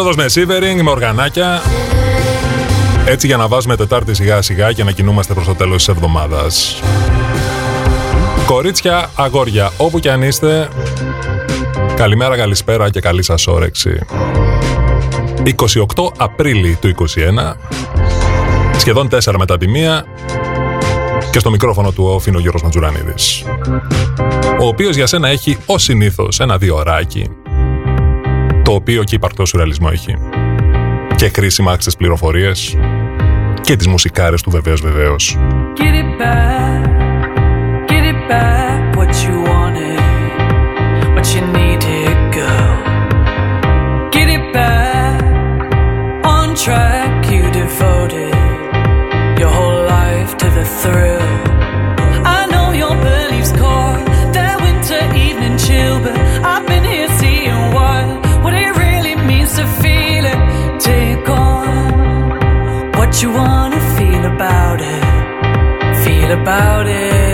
Είσοδος με Σίβερινγκ, με οργανάκια. Έτσι για να βάζουμε Τετάρτη σιγά σιγά και να κινούμαστε προς το τέλος της εβδομάδας. Κορίτσια, αγόρια, όπου κι αν είστε, καλημέρα, καλησπέρα και καλή σας όρεξη. 28 Απρίλη του 21, σχεδόν 4 μετά τη μία, και στο μικρόφωνο του αφήνω ο Γιώργος Ματζουρανίδης. Ο οποίος για σένα έχει ως συνήθως ένα δύο ωράκι το οποίο και υπαρκτό σουρεαλισμό έχει. Και χρήσιμα άξιες πληροφορίες και τις μουσικάρες του βεβαίως βεβαίως. track you devoted your whole life to the thrill you wanna feel about it. Feel about it.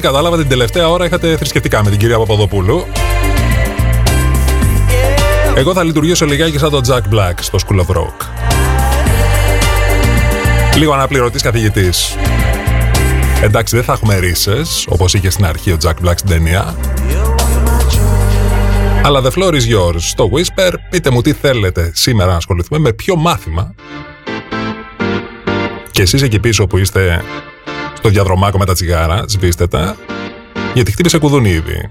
Ό,τι κατάλαβα την τελευταία ώρα είχατε θρησκευτικά με την κυρία Παπαδοπούλου. Εγώ θα λειτουργήσω λιγάκι σαν τον Jack Black στο School of Rock. Λίγο αναπληρωτής καθηγητής. Εντάξει, δεν θα έχουμε ρίσες, όπως είχε στην αρχή ο Jack Black στην ταινία. Αλλά the floor is yours. Στο Whisper, πείτε μου τι θέλετε σήμερα να ασχοληθούμε, με ποιο μάθημα. Και εσείς εκεί πίσω που είστε στο διαδρομάκο με τα τσιγάρα, σβήστε τα, γιατί χτύπησε κουδούνι ήδη.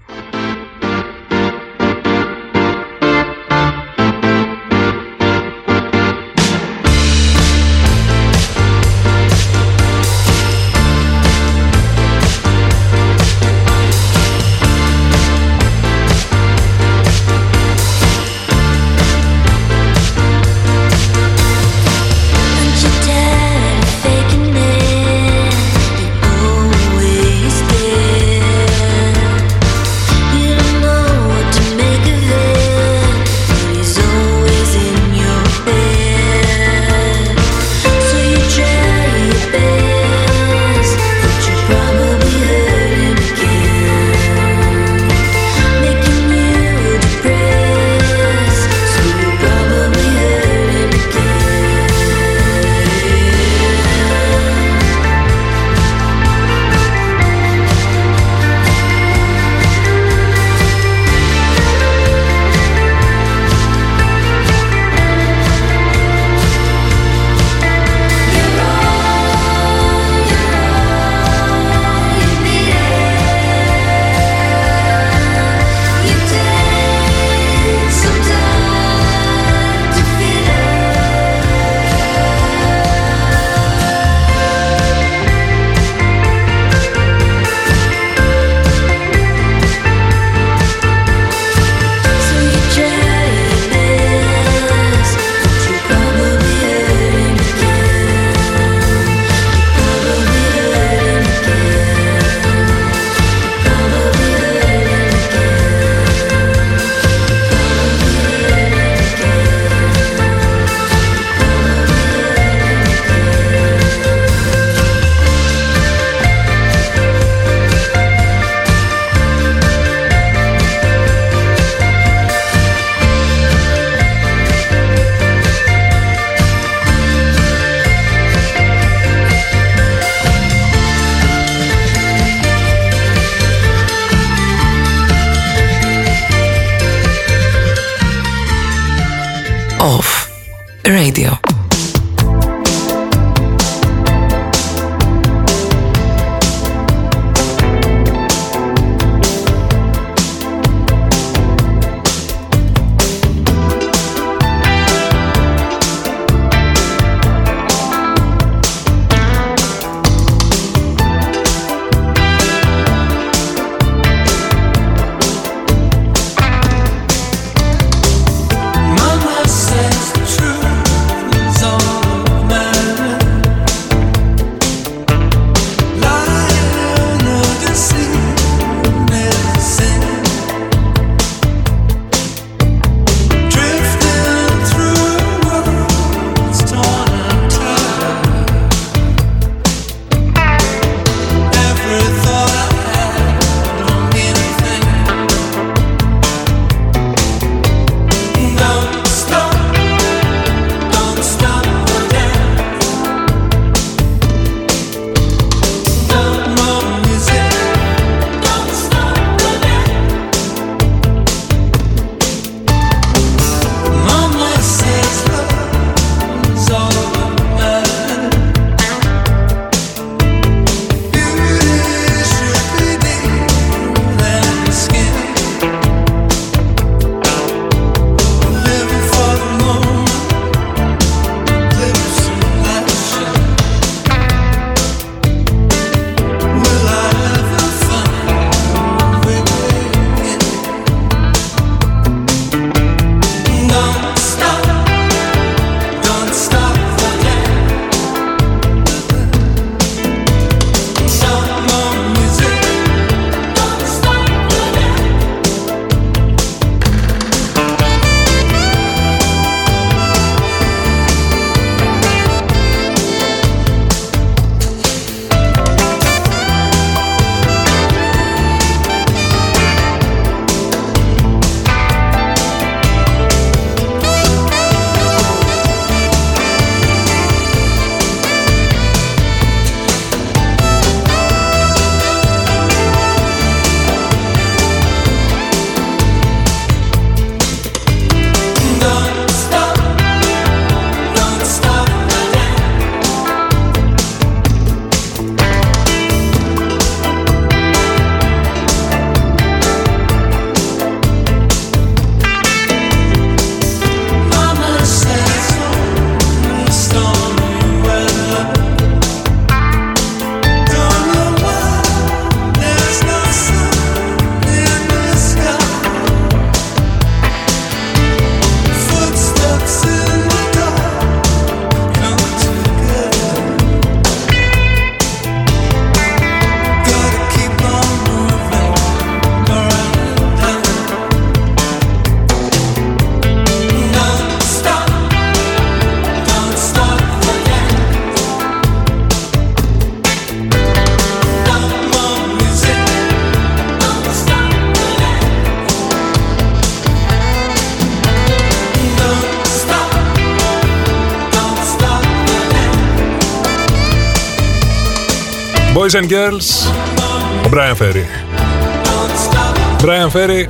Radio. Boys and Girls, ο Brian Ferry. Brian Ferry,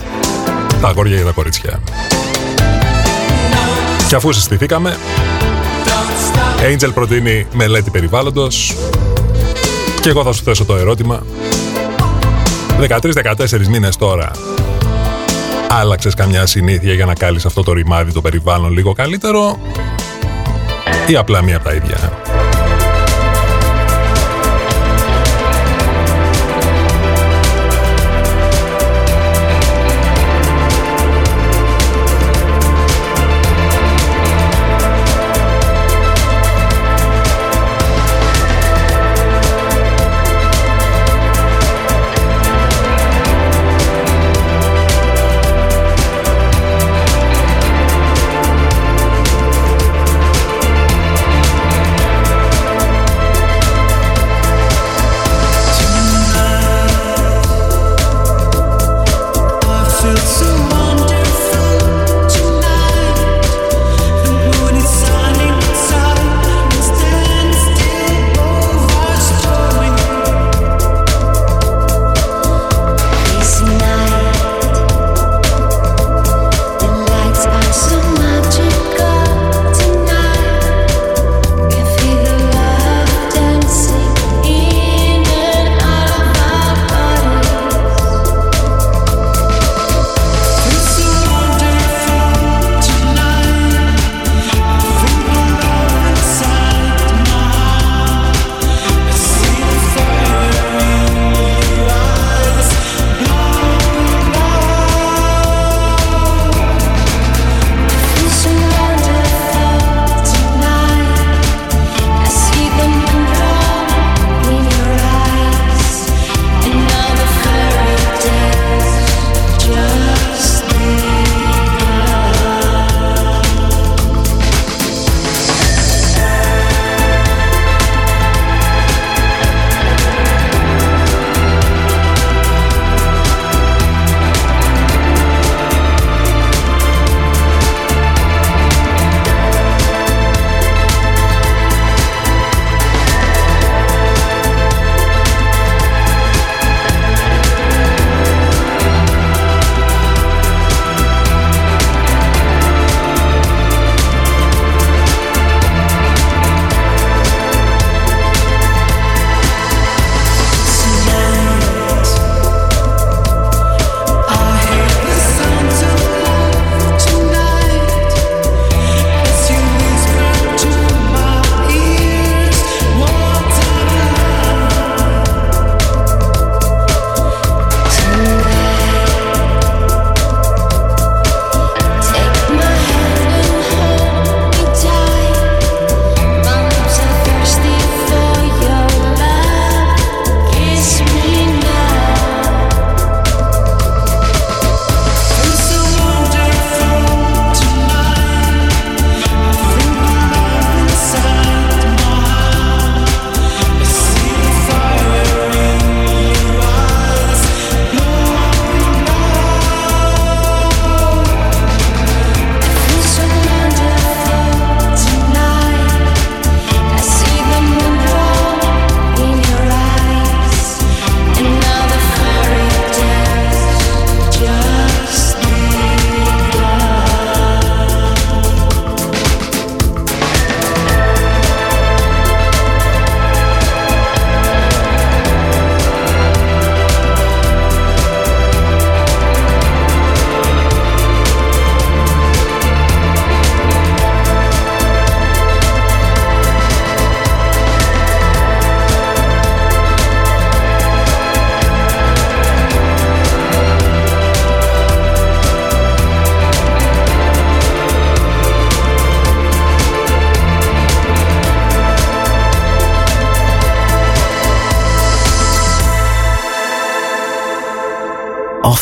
τα αγόρια για τα κορίτσια. Και αφού συστηθήκαμε, Angel προτείνει μελέτη περιβάλλοντος και εγώ θα σου θέσω το ερώτημα 13-14 μήνες τώρα άλλαξες καμιά συνήθεια για να κάλεις αυτό το ρημάδι το περιβάλλον λίγο καλύτερο ή απλά μία από τα ίδια;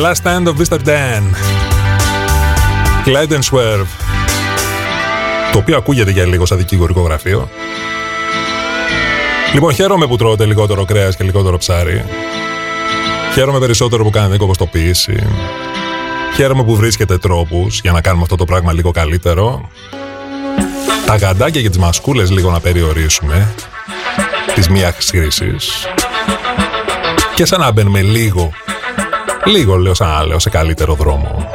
Last Stand of Mr. Dan. Glide and Swerve. Το οποίο ακούγεται για λίγο σαν δικηγορικό γραφείο. Λοιπόν, χαίρομαι που τρώτε λιγότερο κρέας και λιγότερο ψάρι. Χαίρομαι περισσότερο που κάνετε κομποστοποίηση. Χαίρομαι που βρίσκετε τρόπους για να κάνουμε αυτό το πράγμα λίγο καλύτερο. Τα γαντάκια και τις μασκούλες λίγο να περιορίσουμε. Τις μία χρήσης. Και σαν να μπαίνουμε λίγο, λίγο λέω σαν να λέω, σε καλύτερο δρόμο.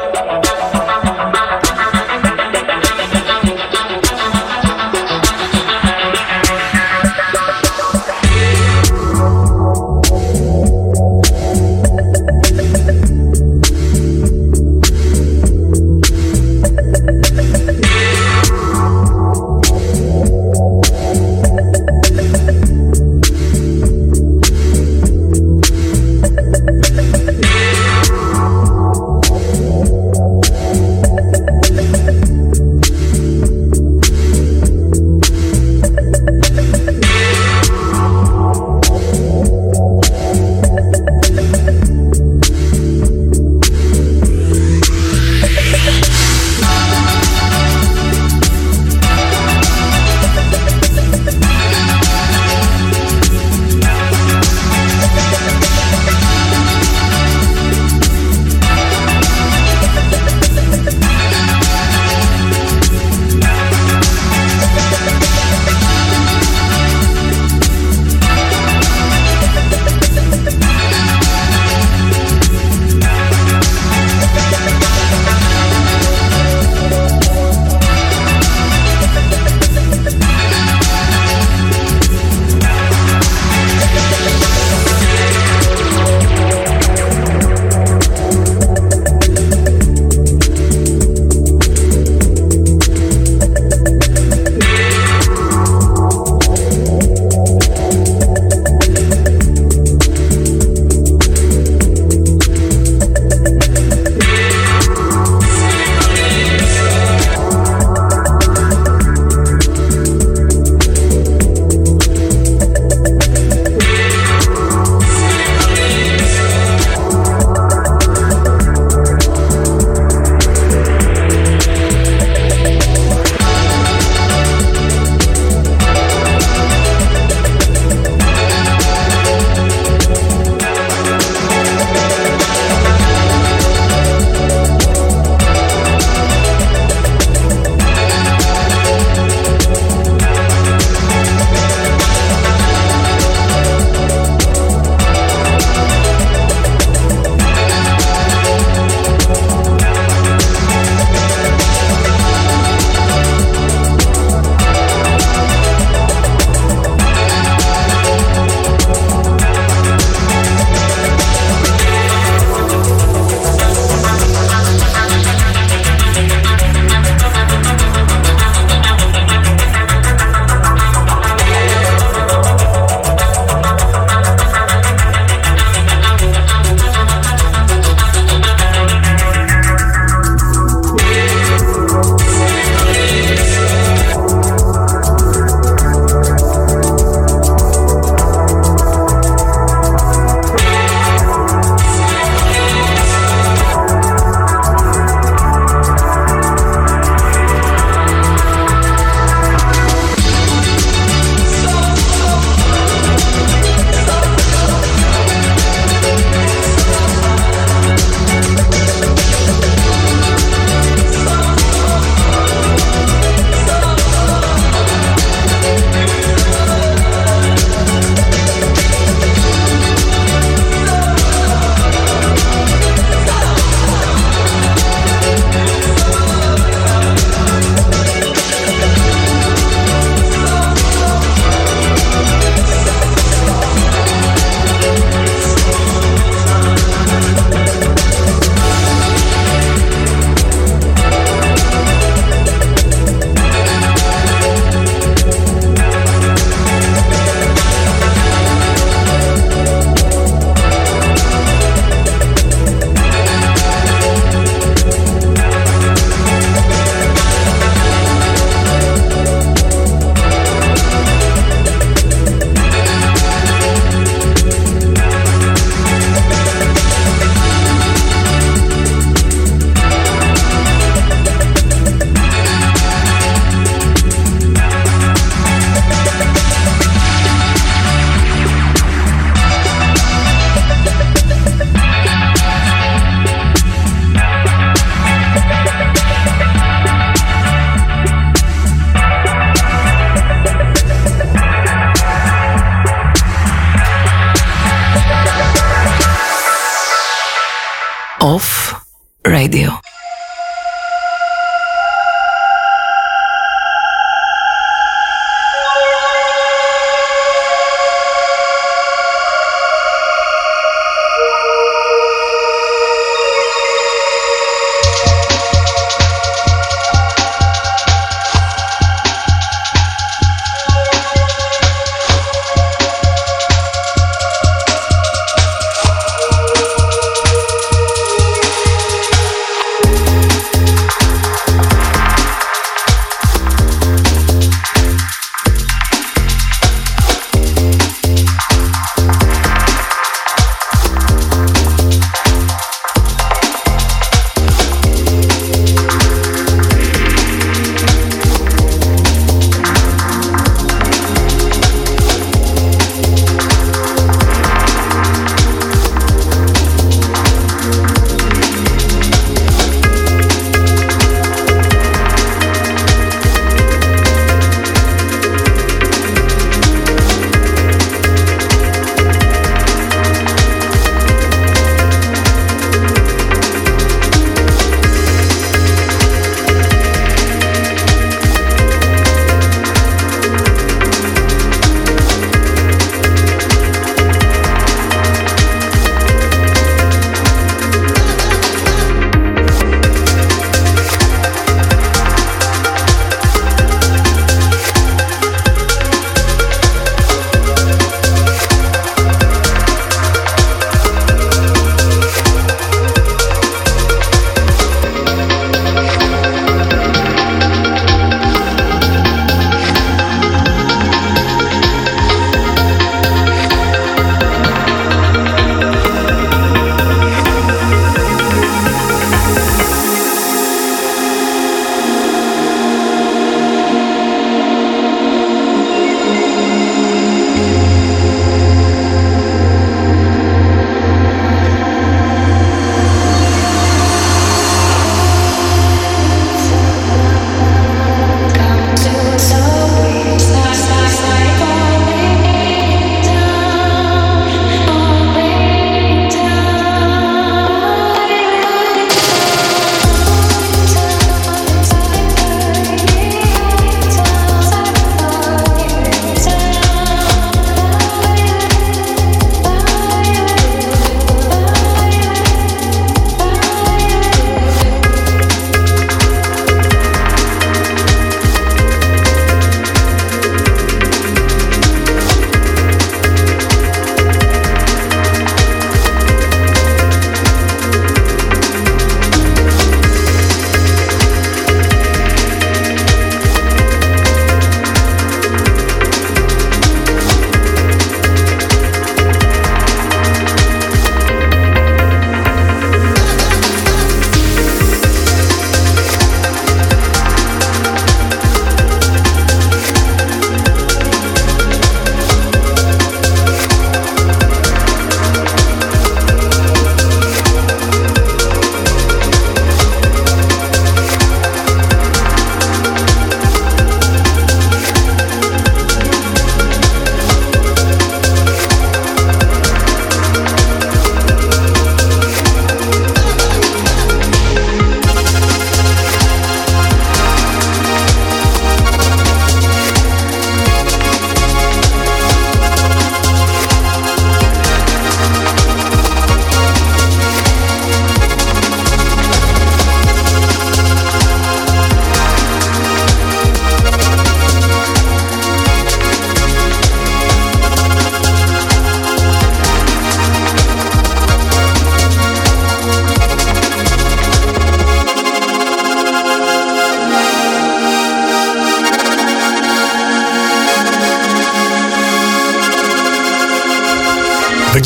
Radio.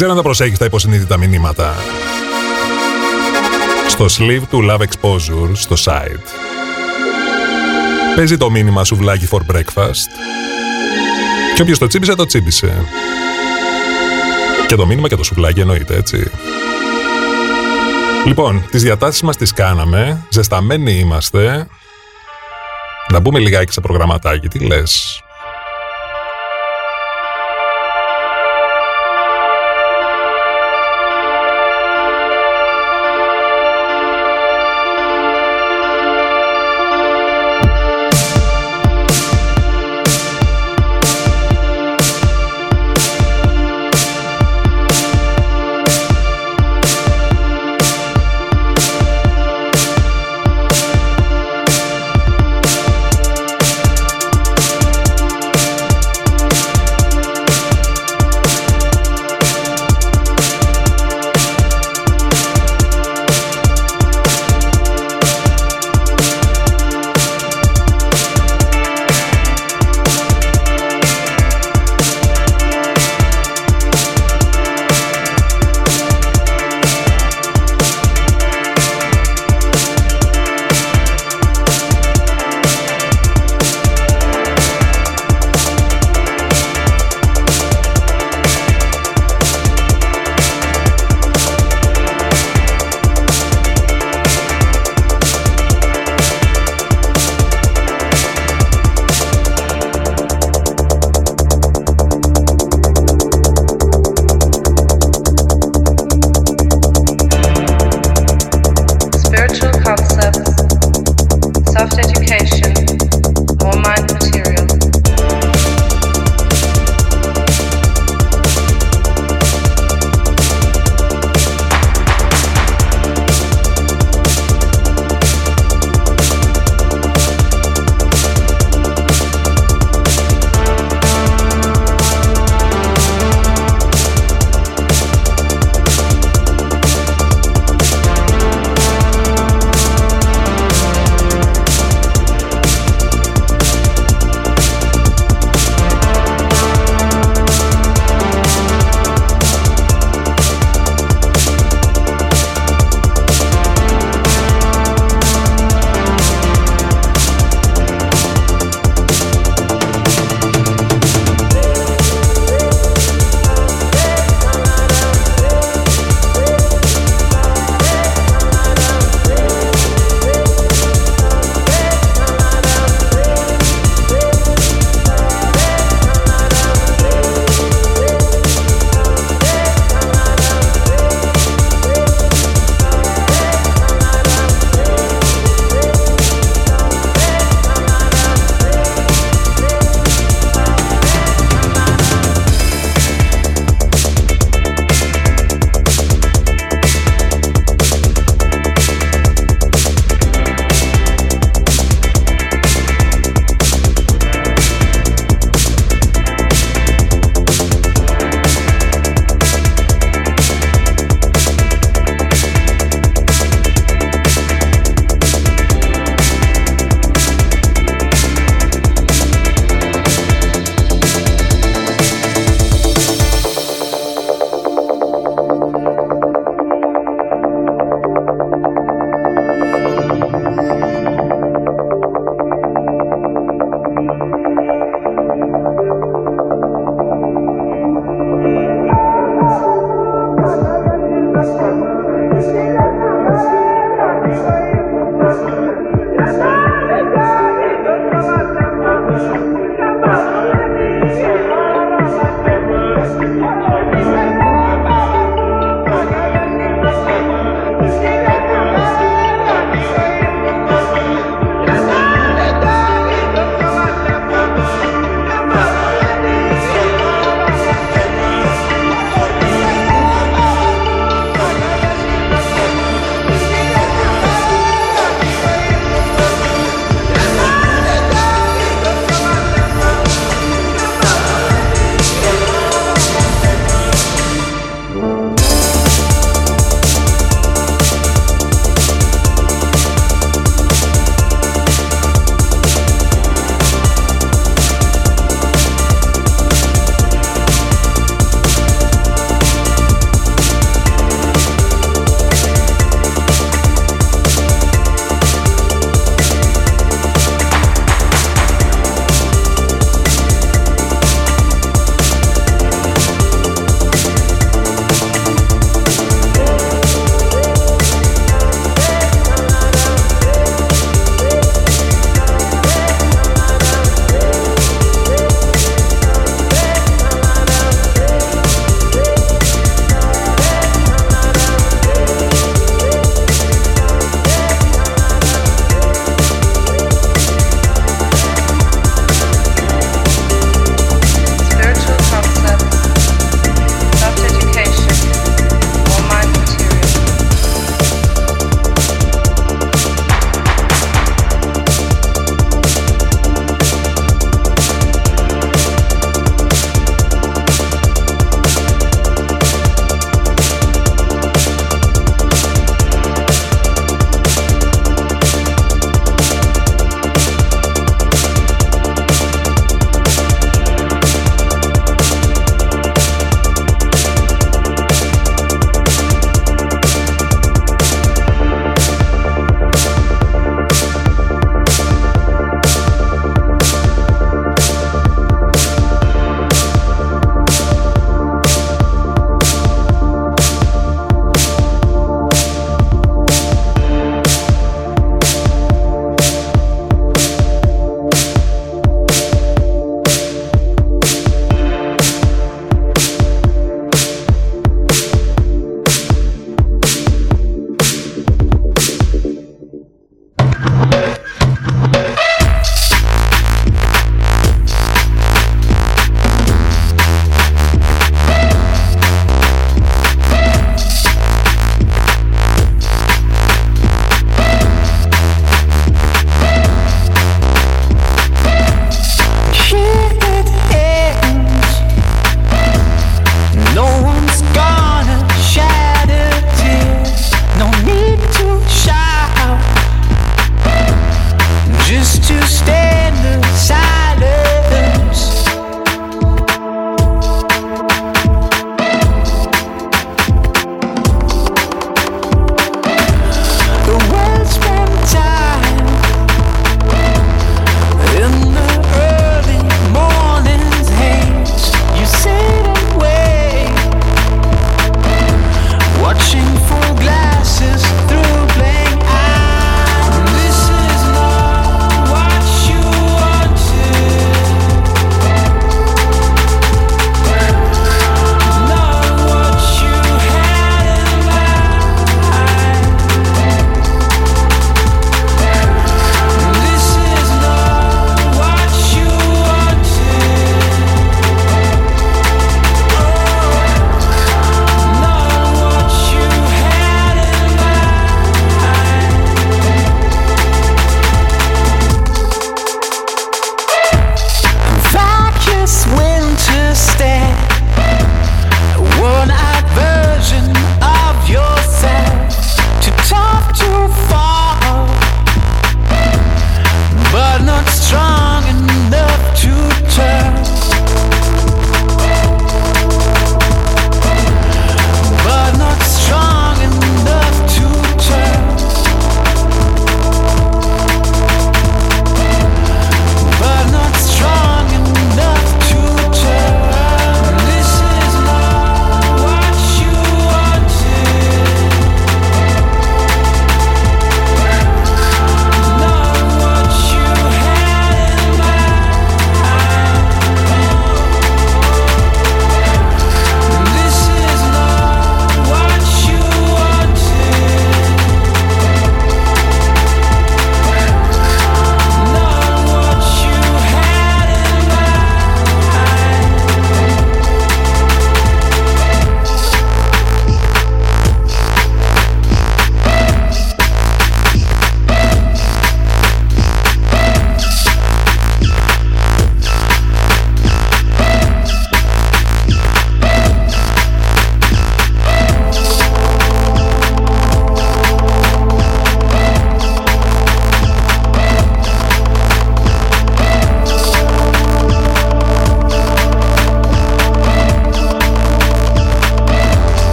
Ξέρω αν τα προσέχεις τα υποσυνείδητα μηνύματα. Στο sleeve του Love Exposure στο site. Παίζει το μήνυμα σουβλάκι for breakfast. Και όποιος το τσίμπησε, το τσίμπησε. Και το μήνυμα και το σουβλάκι εννοείται, έτσι. Λοιπόν, τις διατάσεις μας τις κάναμε, ζεσταμένοι είμαστε. Να μπούμε λιγάκι σε προγραμματάκι, τι λες;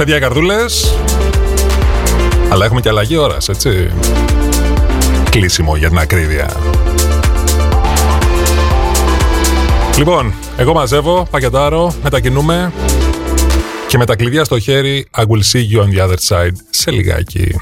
Ωραίες παιδιά καρδούλες. Αλλά έχουμε και αλλαγή ώρας, έτσι. Κλείσιμο για την ακρίβεια. Λοιπόν, εγώ μαζεύω, πακετάρω, μετακινούμε και με τα κλειδιά στο χέρι I will see you on the other side σε λιγάκι.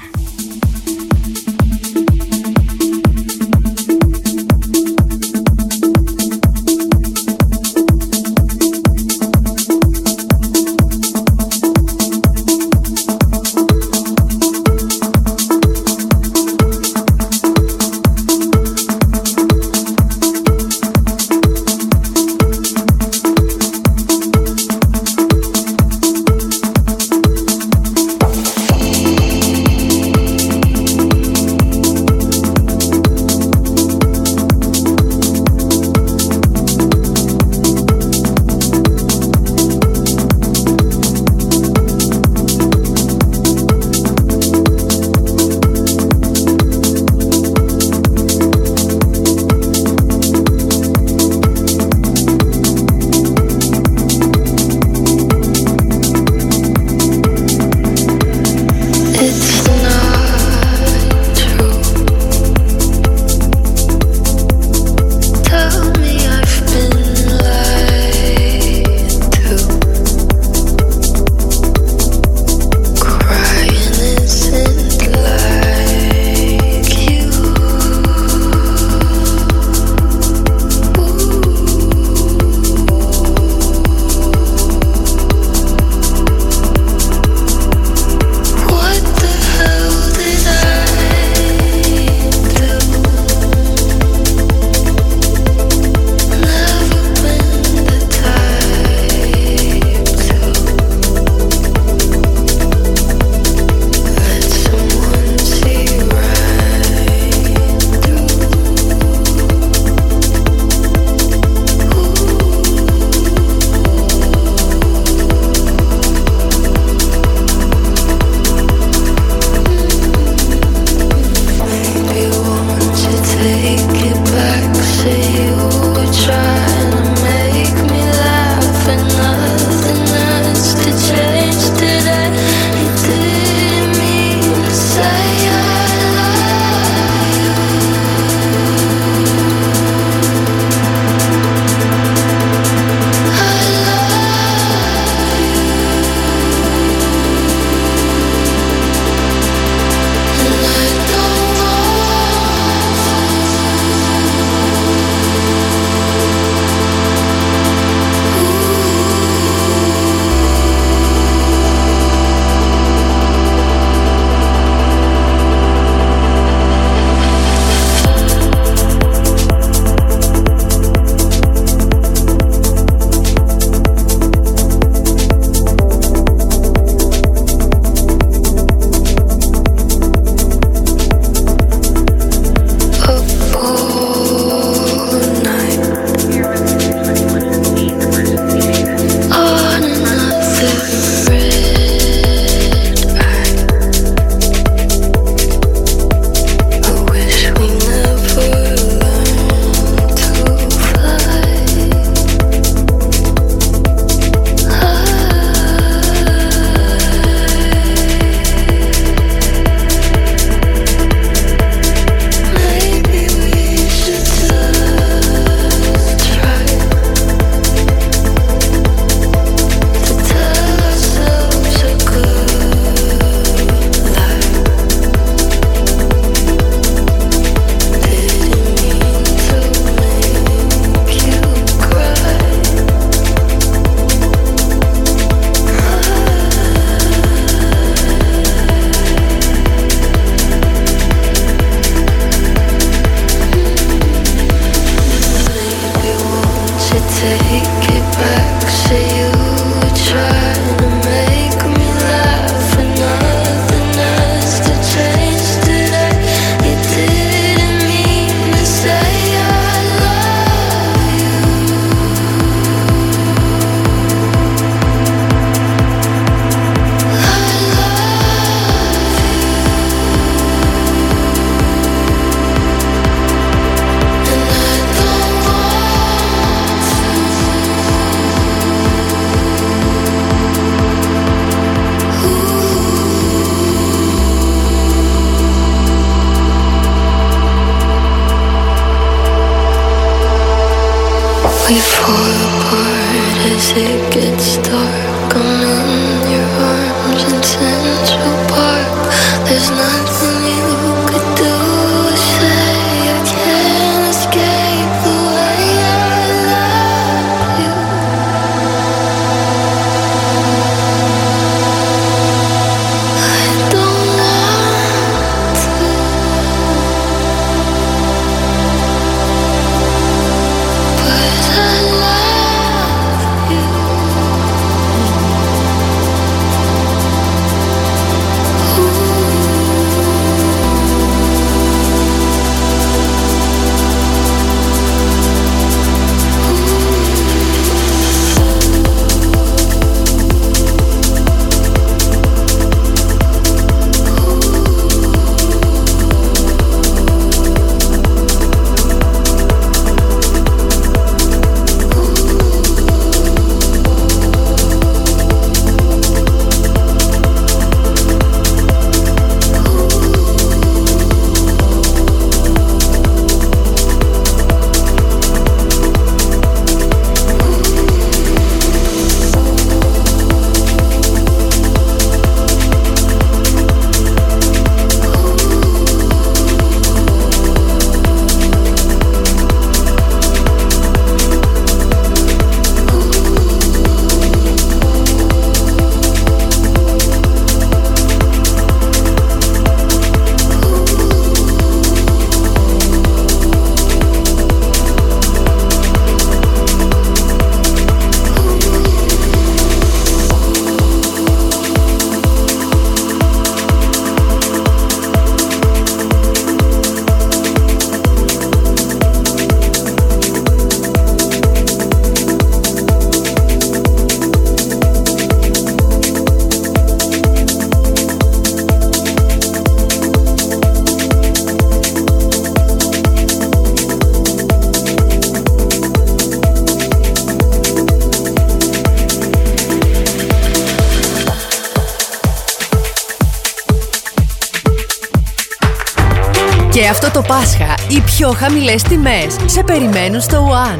Πιο χαμηλές τιμές σε περιμένουν στο One.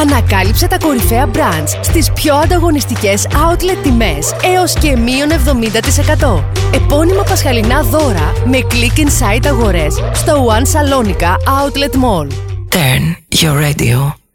Ανακάλυψε τα κορυφαία brands στις πιο ανταγωνιστικές outlet τιμές έως και μείον 70%. Επώνυμα πασχαλινά δώρα με click inside αγορές στο One Salonica Outlet Mall. Turn your radio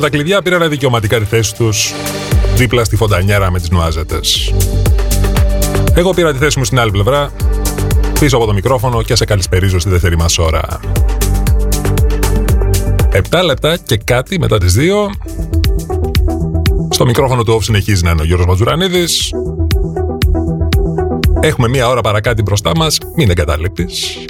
τα κλειδιά πήραν δικαιωματικά τη θέση τους δίπλα στη φοντανιέρα με τις νουάζετες. Εγώ πήρα τη θέση μου στην άλλη πλευρά, πίσω από το μικρόφωνο και σε καλησπερίζω στη δεύτερη μας ώρα. 7 λεπτά και κάτι μετά τις 2. Στο μικρόφωνο του off συνεχίζει να είναι ο Γιώργος Ματζουρανίδης. Έχουμε μία ώρα παρακάτω μπροστά μας, μην εγκαταλείπεις.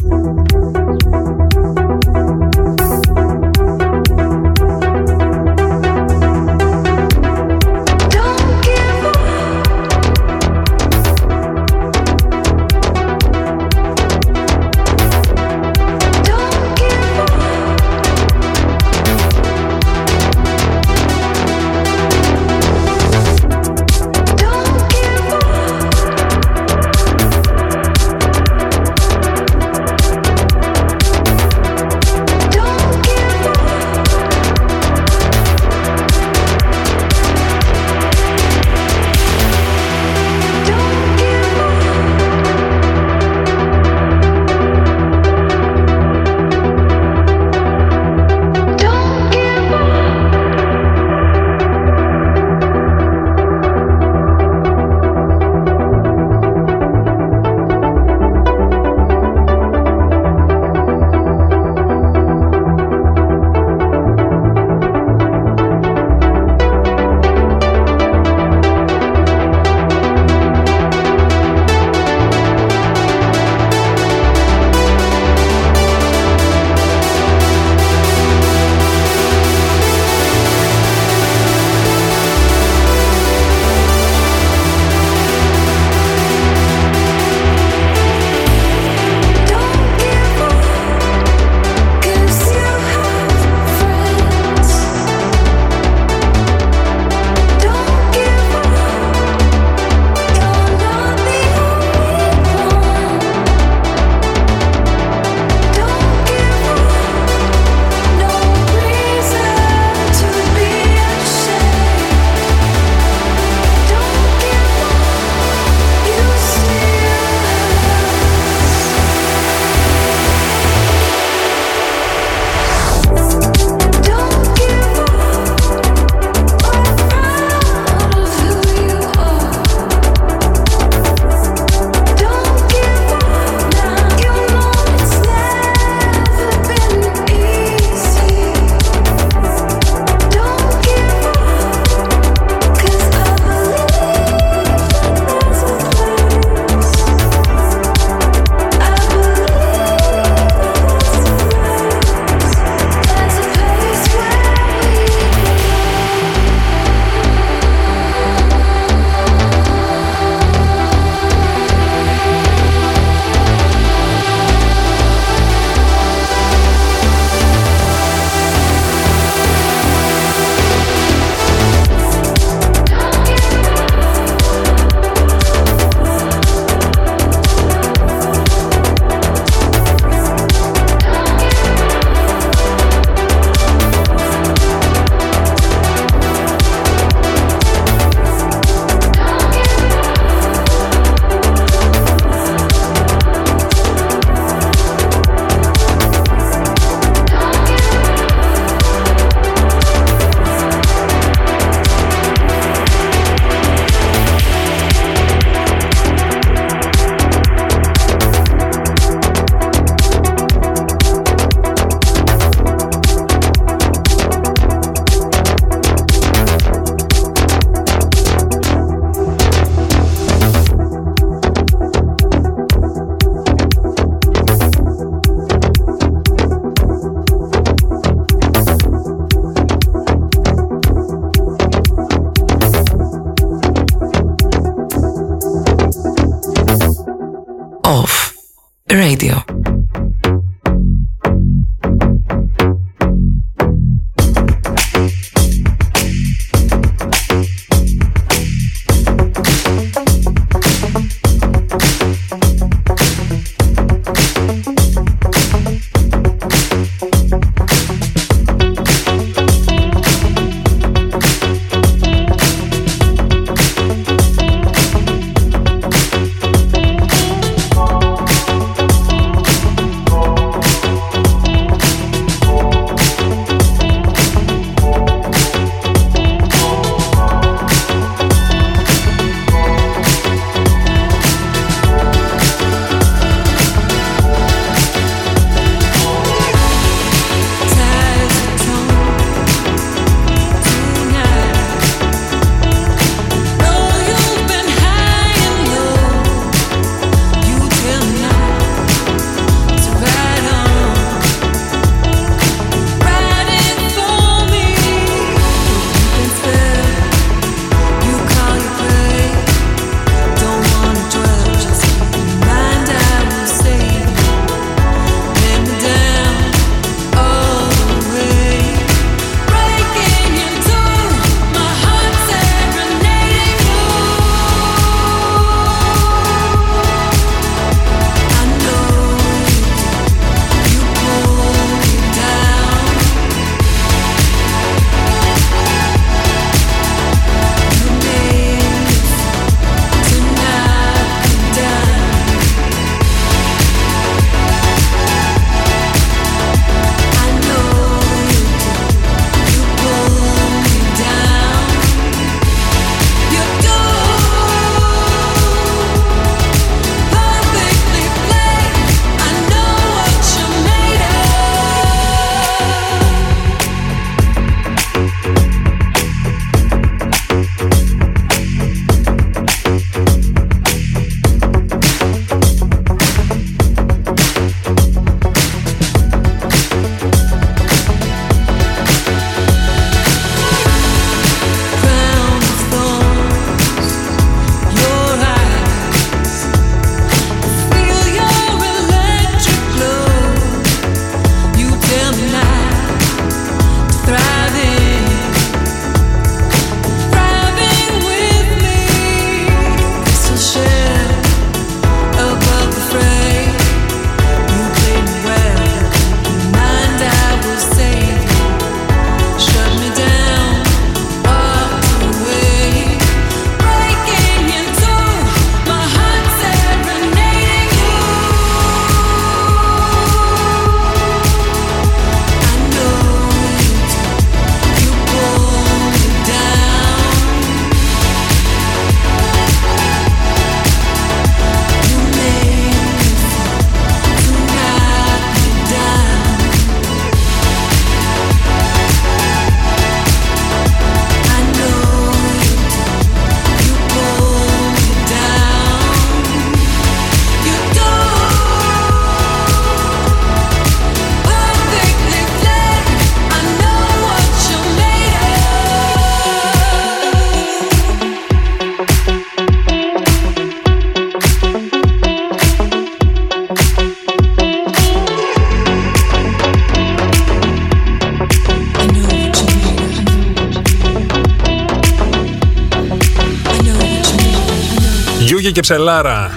Θεσσαλονίκη και Ψελάρα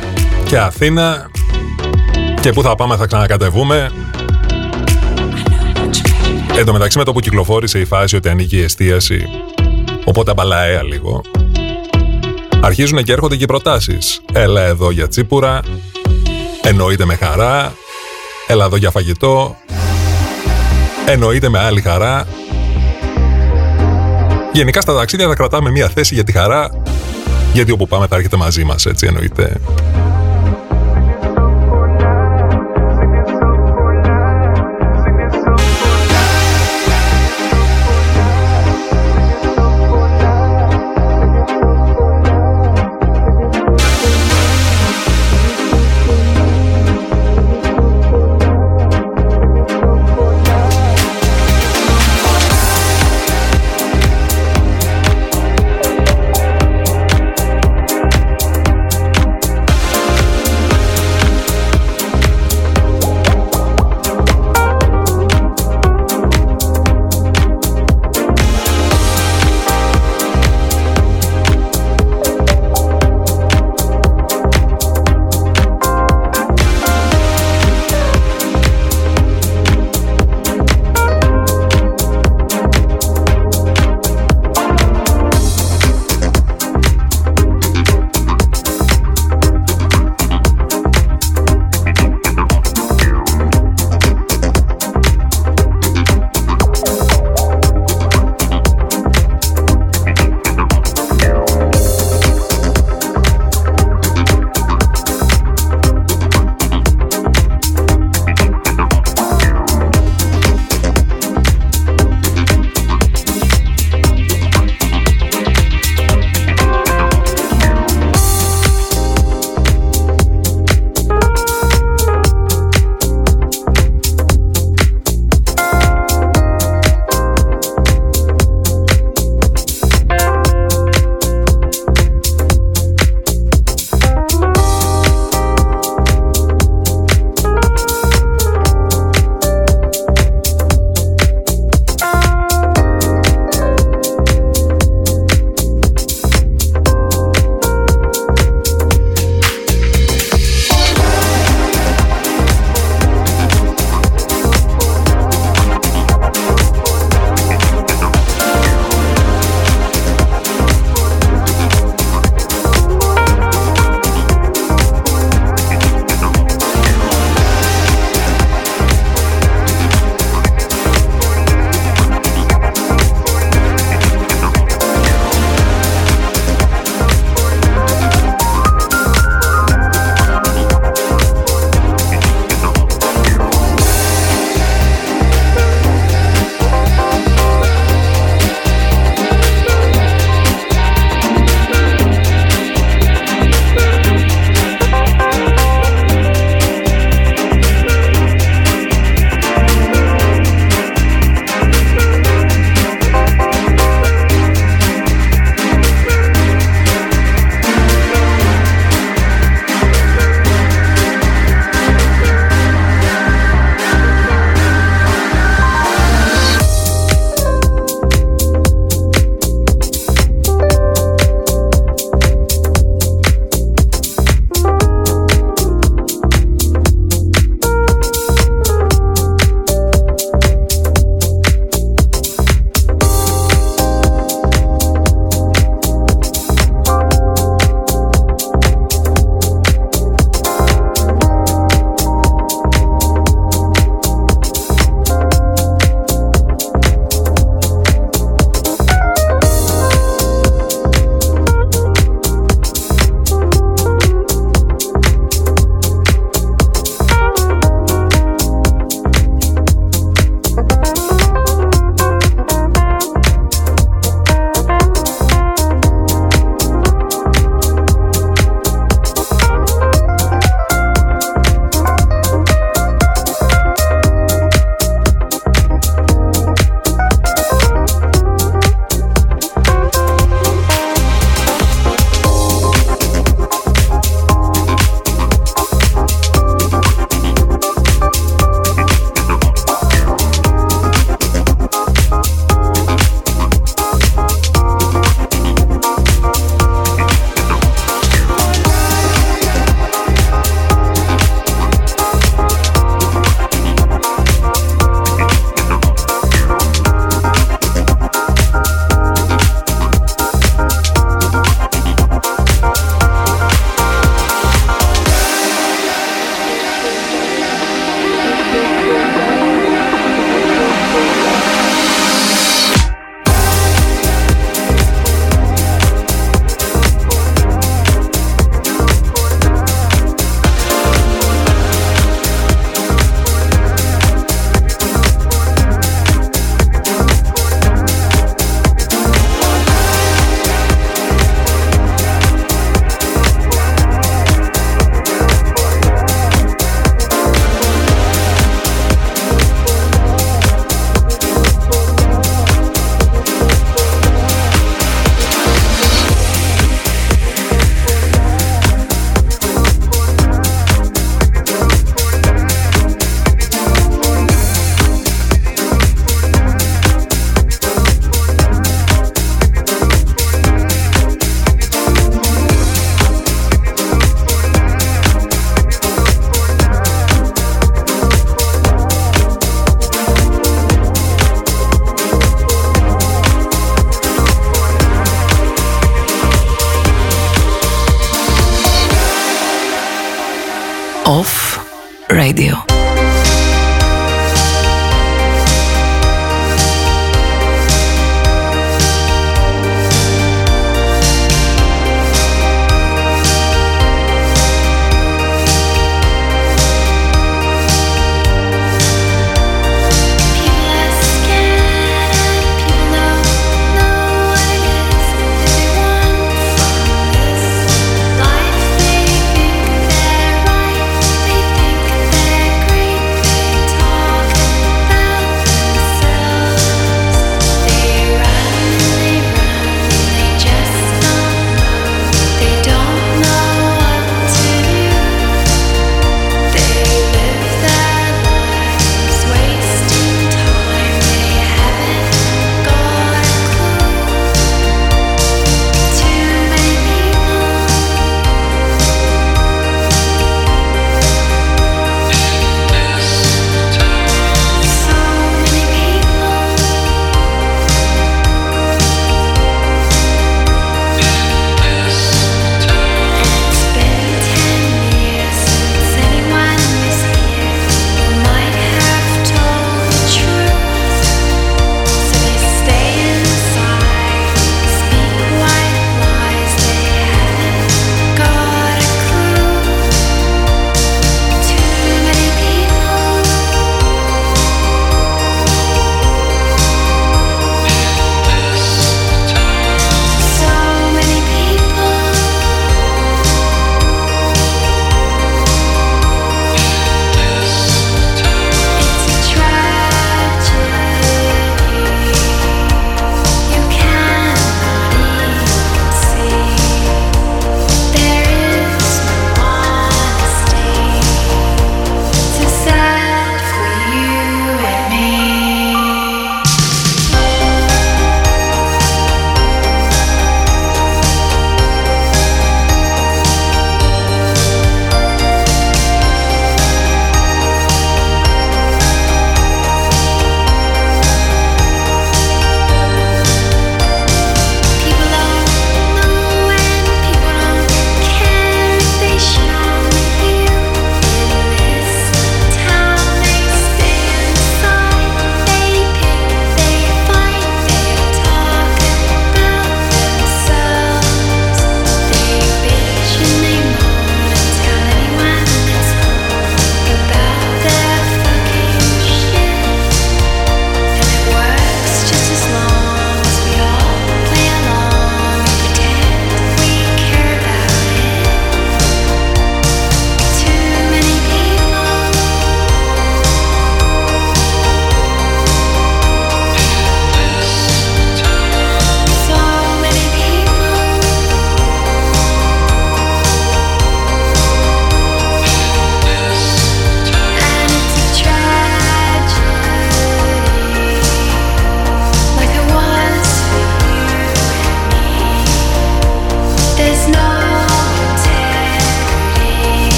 και Αθήνα και πού θα πάμε θα ξανακατεβούμε. Εν τω μεταξύ με το που κυκλοφόρησε η φάση ότι ανήκει η εστίαση οπότε αμπαλαέα λίγο αρχίζουν και έρχονται και οι προτάσεις. Έλα εδώ για τσίπουρα, εννοείται με χαρά, έλα εδώ για φαγητό, εννοείται με άλλη χαρά. Γενικά στα ταξίδια θα κρατάμε μία θέση για τη χαρά, γιατί όπου πάμε θα έρχεται μαζί μας, έτσι εννοείται.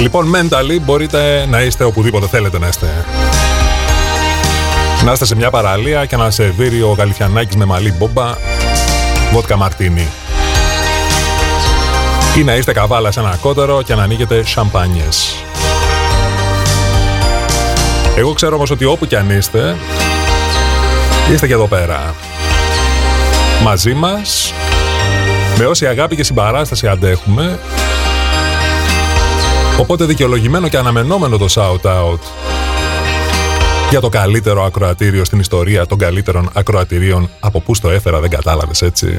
Λοιπόν, mentally μπορείτε να είστε οπουδήποτε θέλετε να είστε. Να είστε σε μια παραλία και να σερβίρει ο Γαλιφιανάκης με μαλλί μπόμπα βότκα μαρτίνι. Ή να είστε καβάλα σε ένα κότερο και να ανοίγετε σαμπάνιες. Εγώ ξέρω όμως ότι όπου κι αν είστε, είστε και εδώ πέρα. Μαζί μας, με όση αγάπη και συμπαράσταση αντέχουμε, Οπότε δικαιολογημένο και αναμενόμενο το shout-out για το καλύτερο ακροατήριο στην ιστορία των καλύτερων ακροατηρίων από πού στο έφερα δεν κατάλαβες έτσι.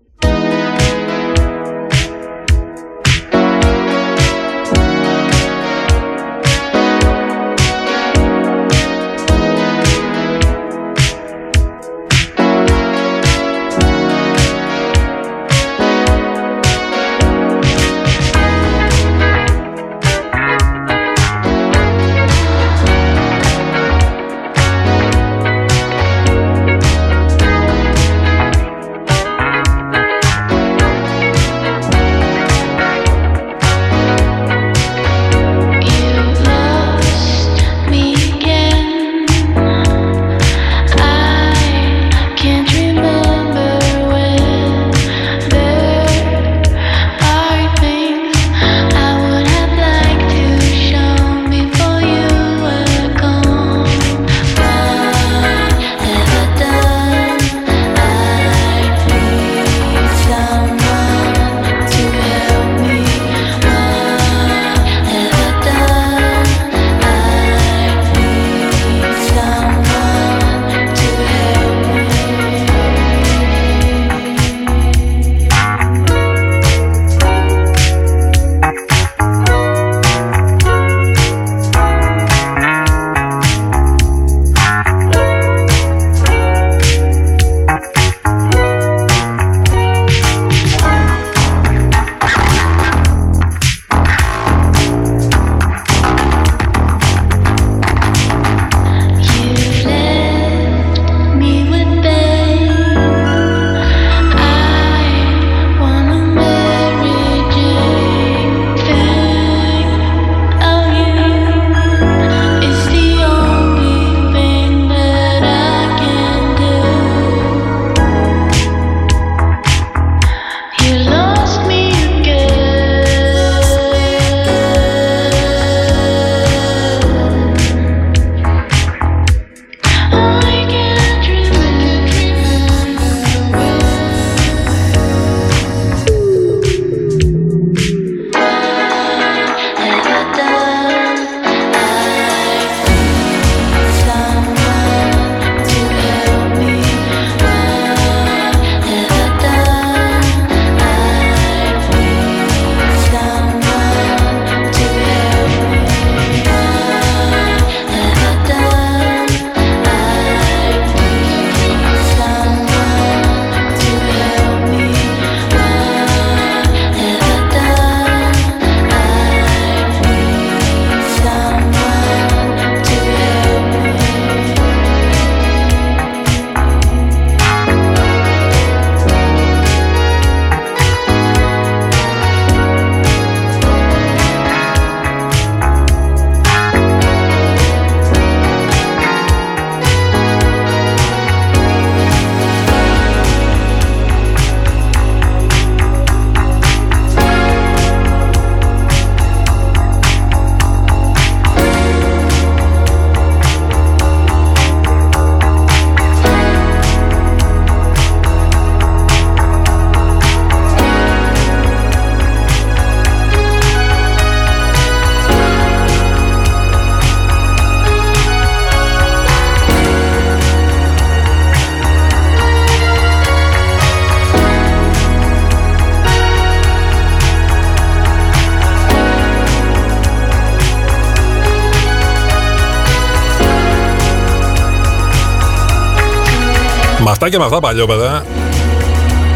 Αυτά και με αυτά παλιόπαιδα.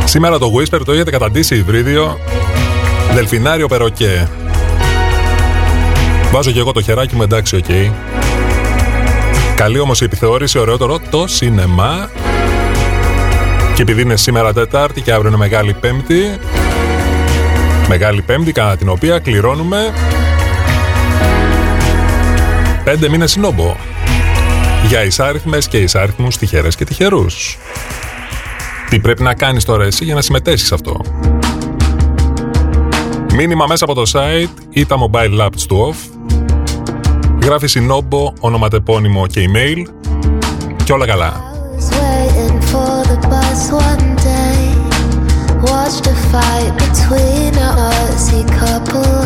Σήμερα το Whisper το έχετε καταντήσει υβρίδιο. Δελφινάριο Περοκέ. Βάζω και εγώ το χεράκι μου εντάξει, OK. Okay. Καλή όμως η επιθεώρηση, ωραιότερο το σινεμά. Και επειδή είναι σήμερα Τετάρτη και αύριο είναι Μεγάλη Πέμπτη, Μεγάλη Πέμπτη κατά την οποία κληρώνουμε πέντε μήνες συνόμπο για εισάριθμες και εισάριθμους τυχερές και τυχερούς. Τι πρέπει να κάνεις τώρα εσύ για να συμμετέχεις σε αυτό; Μήνυμα μέσα από το site ή τα mobile apps του off. Γράφεις συνόμπο, ονοματεπώνυμο και email και όλα καλά. Watched a fight between a Aussie couple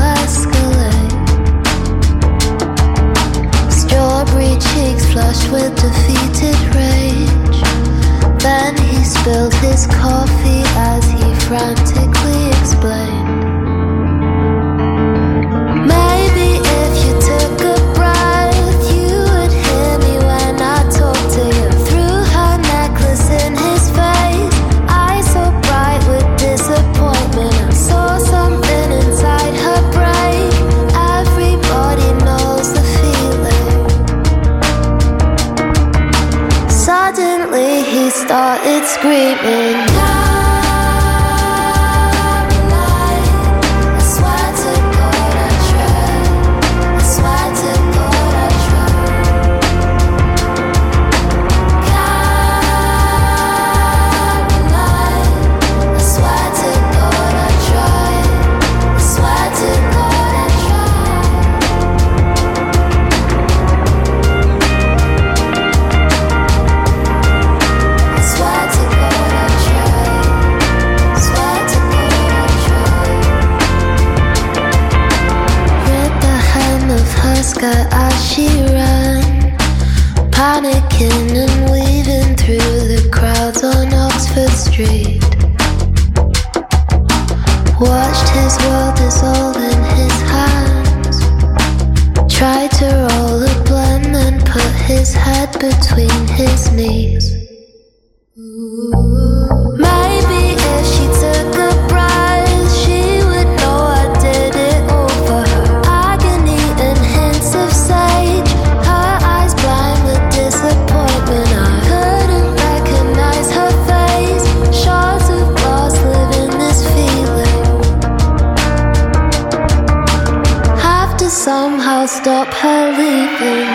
cheeks with defeated rage. Then he spilled his coffee as he frantically explained. Started screaming. And weaving through the crowds on Oxford Street. Watched his world dissolve in his hands. Tried to roll a and put his head between his knees. Stop her leaving.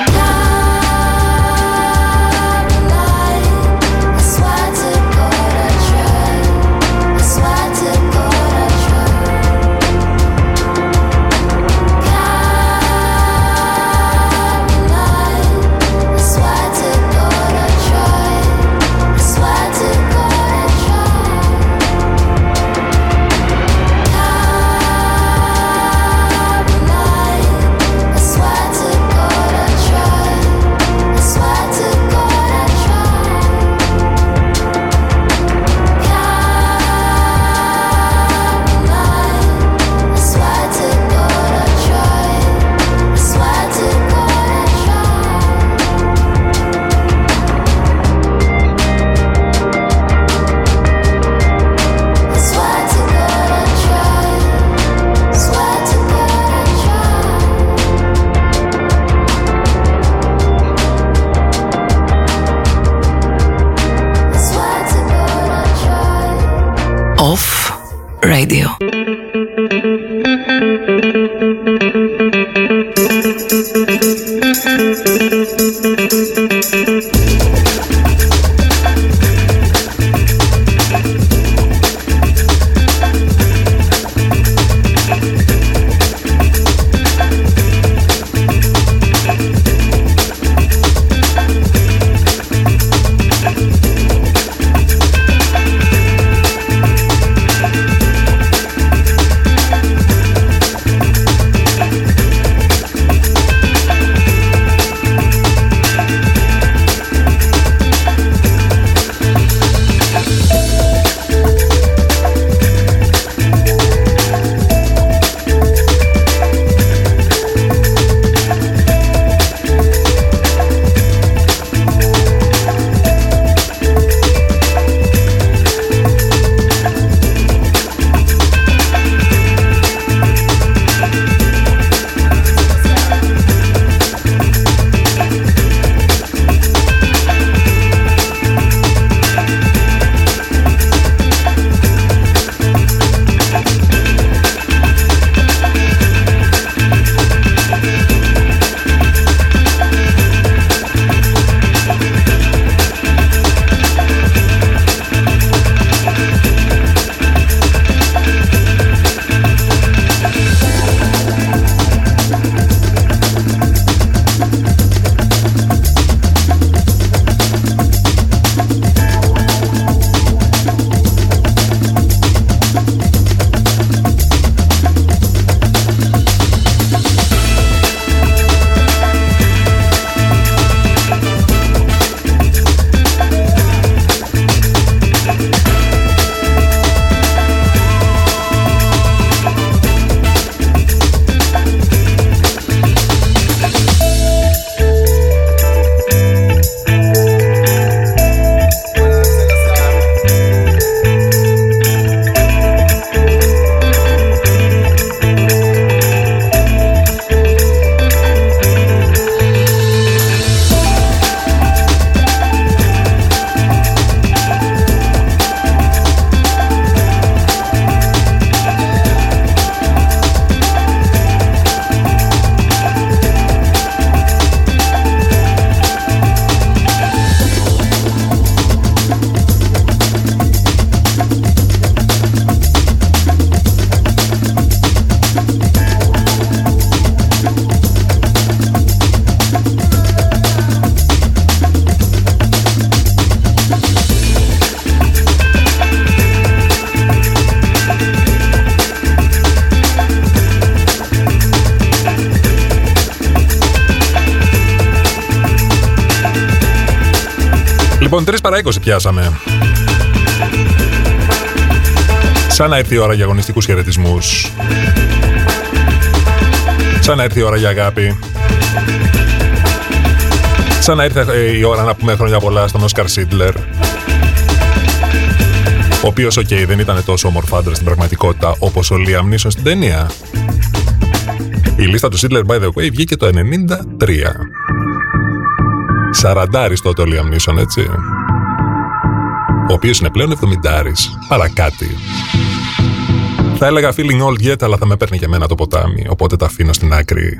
Λοιπόν, 3 παρά 20 πιάσαμε. Σαν να έρθει η ώρα για αγωνιστικούς χαιρετισμούς. Σαν να έρθει η ώρα για αγάπη. Σαν να ήρθε ε, η ώρα να πούμε χρόνια πολλά στον Όσκαρ Σίντλερ. Ο οποίος, OK, okay, δεν ήταν τόσο ομορφάντρα στην πραγματικότητα όπως ο Liam Neeson στην ταινία. Η λίστα του Σίντλερ, by the way, βγήκε το 93. Σαραντάρης τότε ο Liam Neeson, έτσι. Ο οποίος είναι πλέον 70 Παρακάτι. Θα έλεγα feeling old yet, αλλά θα με παίρνει και εμένα το ποτάμι, οπότε τα αφήνω στην άκρη.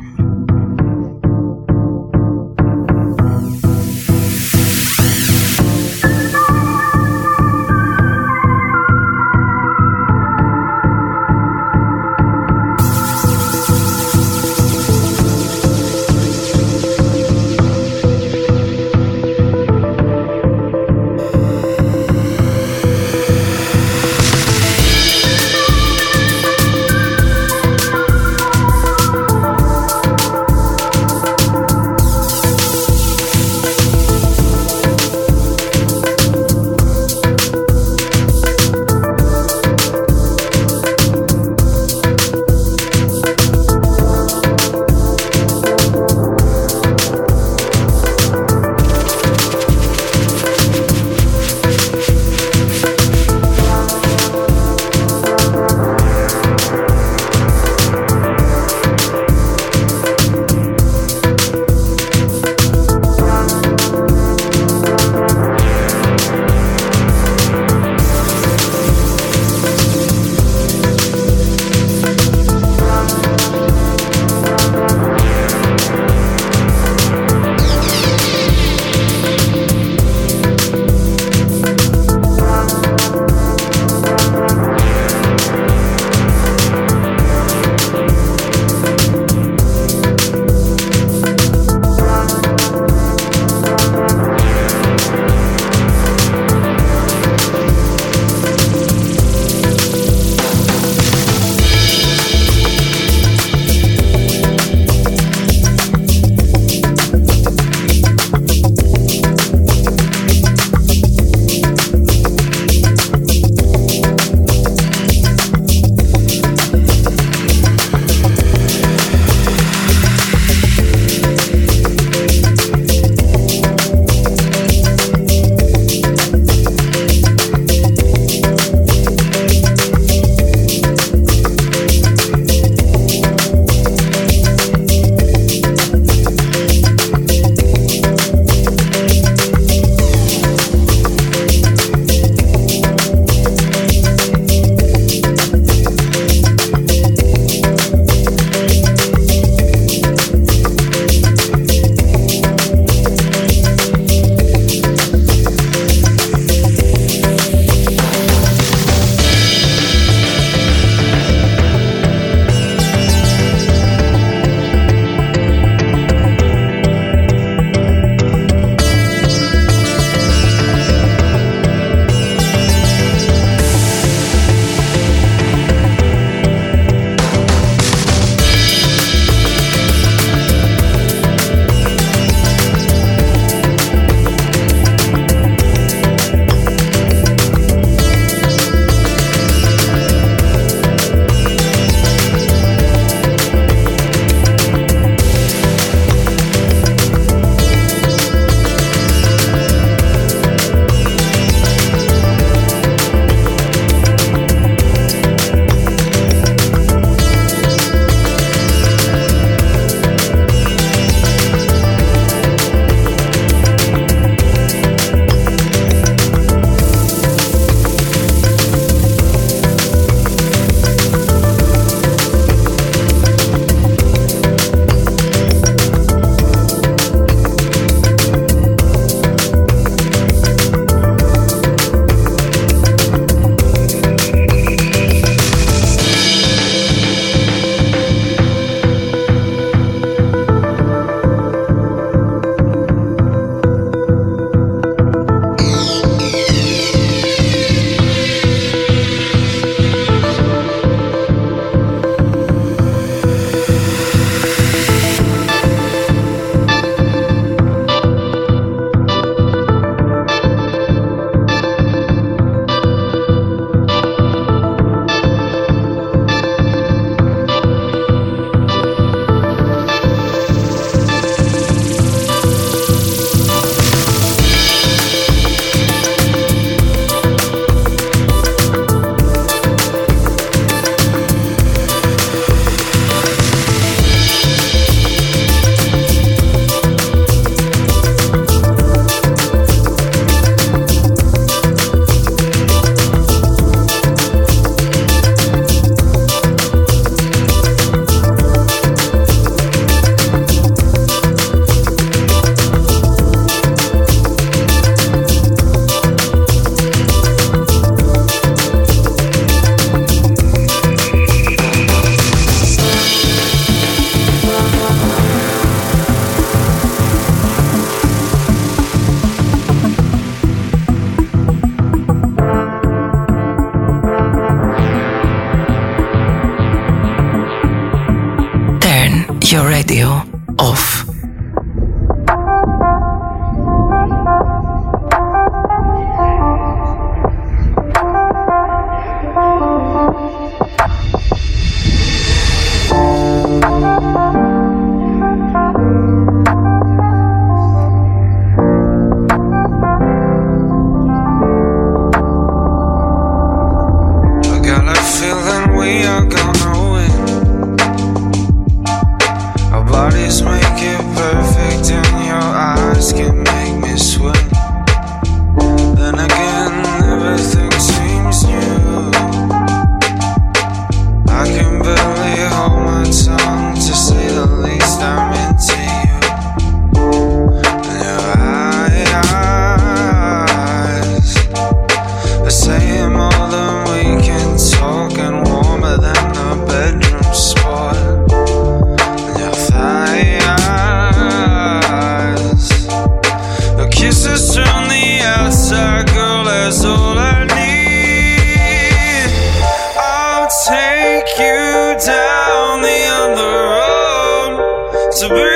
The.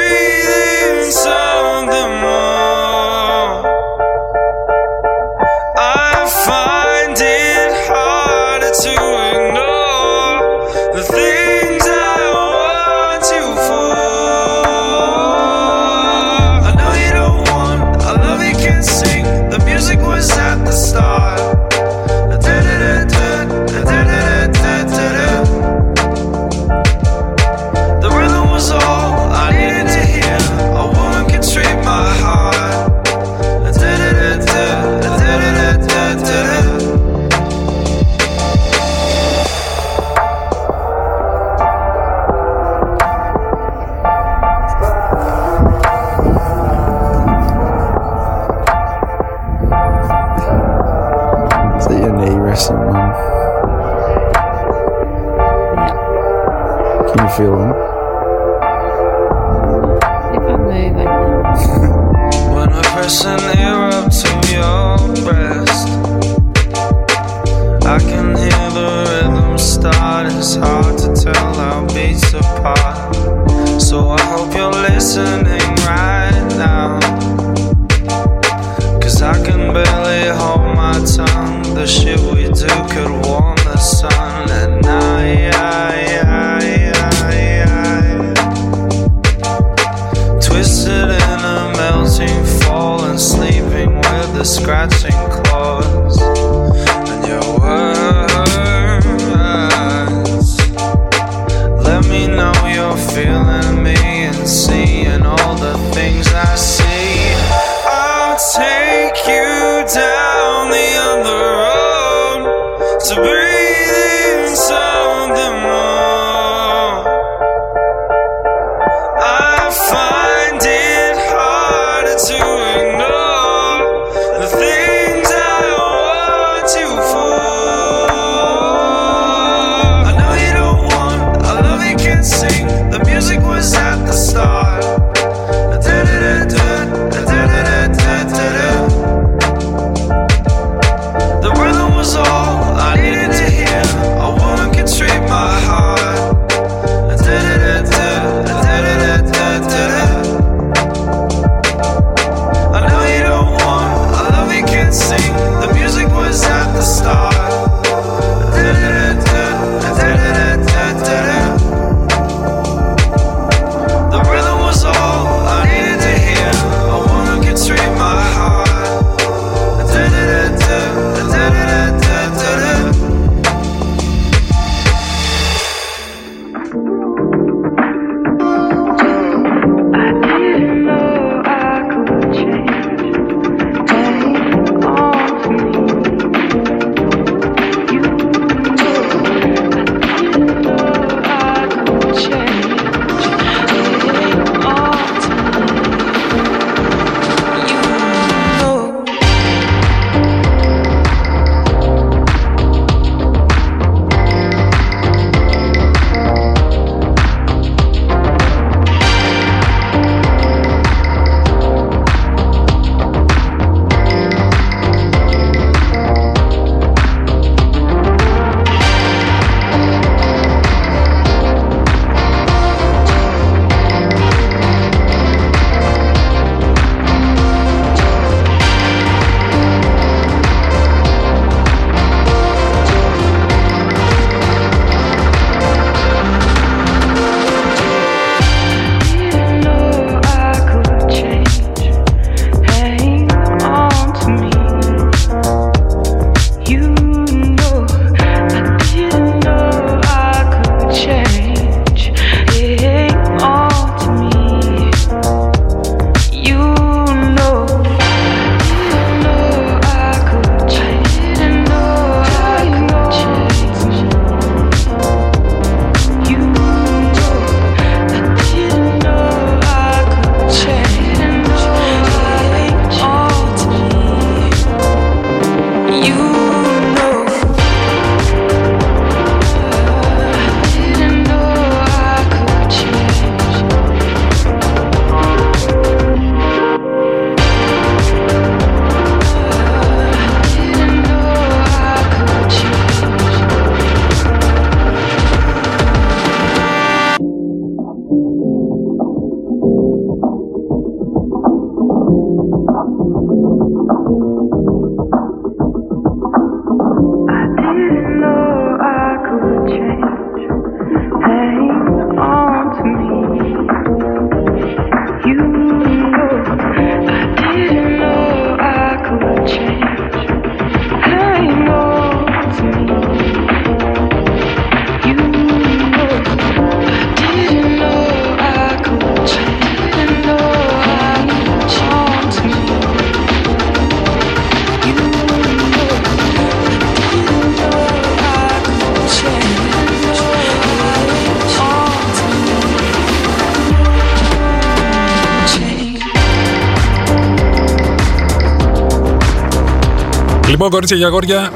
Λοιπόν, κορίτσια και αγόρια,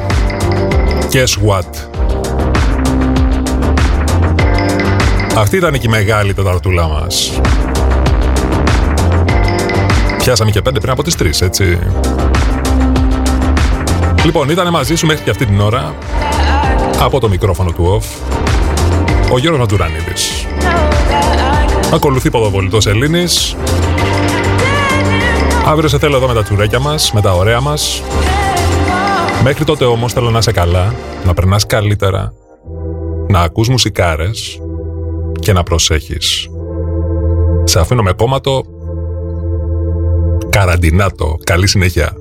guess what? Αυτή ήταν και η μεγάλη τεταρτούλα μας. Πιάσαμε και πέντε πριν από τις τρεις, έτσι. Λοιπόν, ήταν μαζί σου μέχρι και αυτή την ώρα από το μικρόφωνο του off ο Γιώργος Ματουρανίδης. Ακολουθεί ποδοβολητός Ελλήνης. Αύριο σε θέλω εδώ με τα τσουρέκια μας, με τα ωραία μας. Μέχρι τότε όμως θέλω να είσαι καλά, να περνάς καλύτερα, να ακούς μουσικάρες και να προσέχεις. Σε αφήνω με κόμματο καραντινάτο. Καλή συνέχεια.